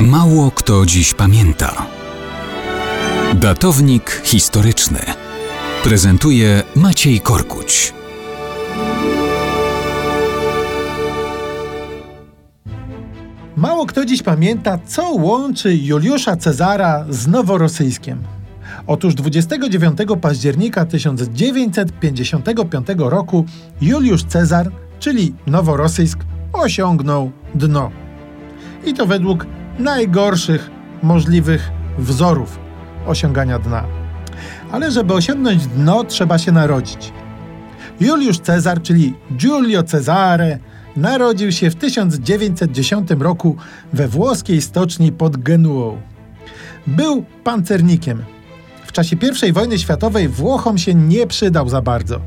Mało kto dziś pamięta. Datownik historyczny prezentuje Maciej Korkuć. Mało kto dziś pamięta, co łączy Juliusza Cezara z Noworosyjskiem. Otóż 29 października 1955 roku Juliusz Cezar, czyli Noworosyjsk, osiągnął dno. I to według najgorszych możliwych wzorów osiągania dna. Ale żeby osiągnąć dno, trzeba się narodzić. Juliusz Cezar, czyli Giulio Cesare, narodził się w 1910 roku we włoskiej stoczni pod Genuą. Był pancernikiem. W czasie I wojny światowej Włochom się nie przydał za bardzo.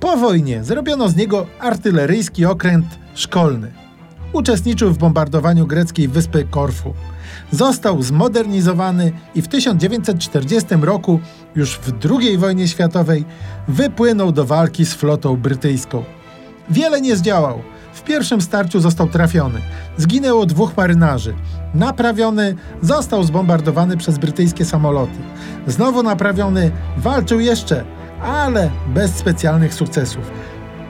Po wojnie zrobiono z niego artyleryjski okręt szkolny. Uczestniczył w bombardowaniu greckiej wyspy Korfu. Został zmodernizowany i w 1940 roku, już w II wojnie światowej, wypłynął do walki z flotą brytyjską. Wiele nie zdziałał. W pierwszym starciu został trafiony. Zginęło dwóch marynarzy. Naprawiony został zbombardowany przez brytyjskie samoloty. Znowu naprawiony walczył jeszcze, ale bez specjalnych sukcesów.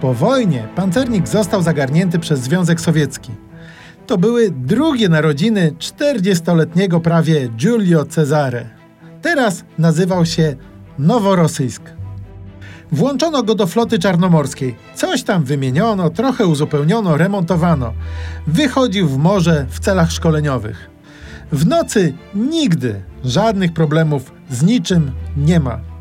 Po wojnie pancernik został zagarnięty przez Związek Sowiecki. To były drugie narodziny 40-letniego prawie Giulio Cesare. Teraz nazywał się Noworosyjsk. Włączono go do floty czarnomorskiej. Coś tam wymieniono, trochę uzupełniono, remontowano. Wychodził w morze w celach szkoleniowych. W nocy nigdy żadnych problemów z niczym nie ma.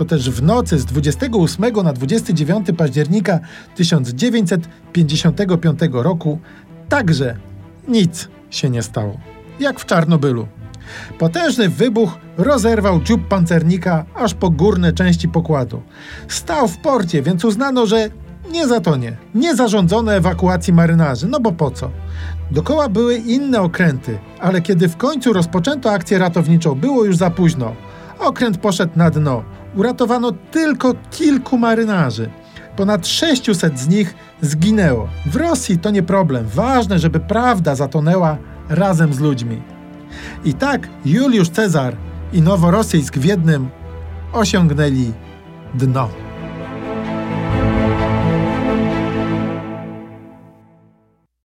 To też w nocy z 28 na 29 października 1955 roku także nic się nie stało. Jak w Czarnobylu. Potężny wybuch rozerwał dziób pancernika aż po górne części pokładu. Stał w porcie, więc uznano, że nie zatonie. Nie zarządzono ewakuacji marynarzy, no bo po co? Dokoła były inne okręty, ale kiedy w końcu rozpoczęto akcję ratowniczą, było już za późno. Okręt poszedł na dno. Uratowano tylko kilku marynarzy. Ponad 600 z nich zginęło. W Rosji to nie problem. Ważne, żeby prawda zatonęła razem z ludźmi. I tak Juliusz Cezar i Noworosyjsk w jednym osiągnęli dno.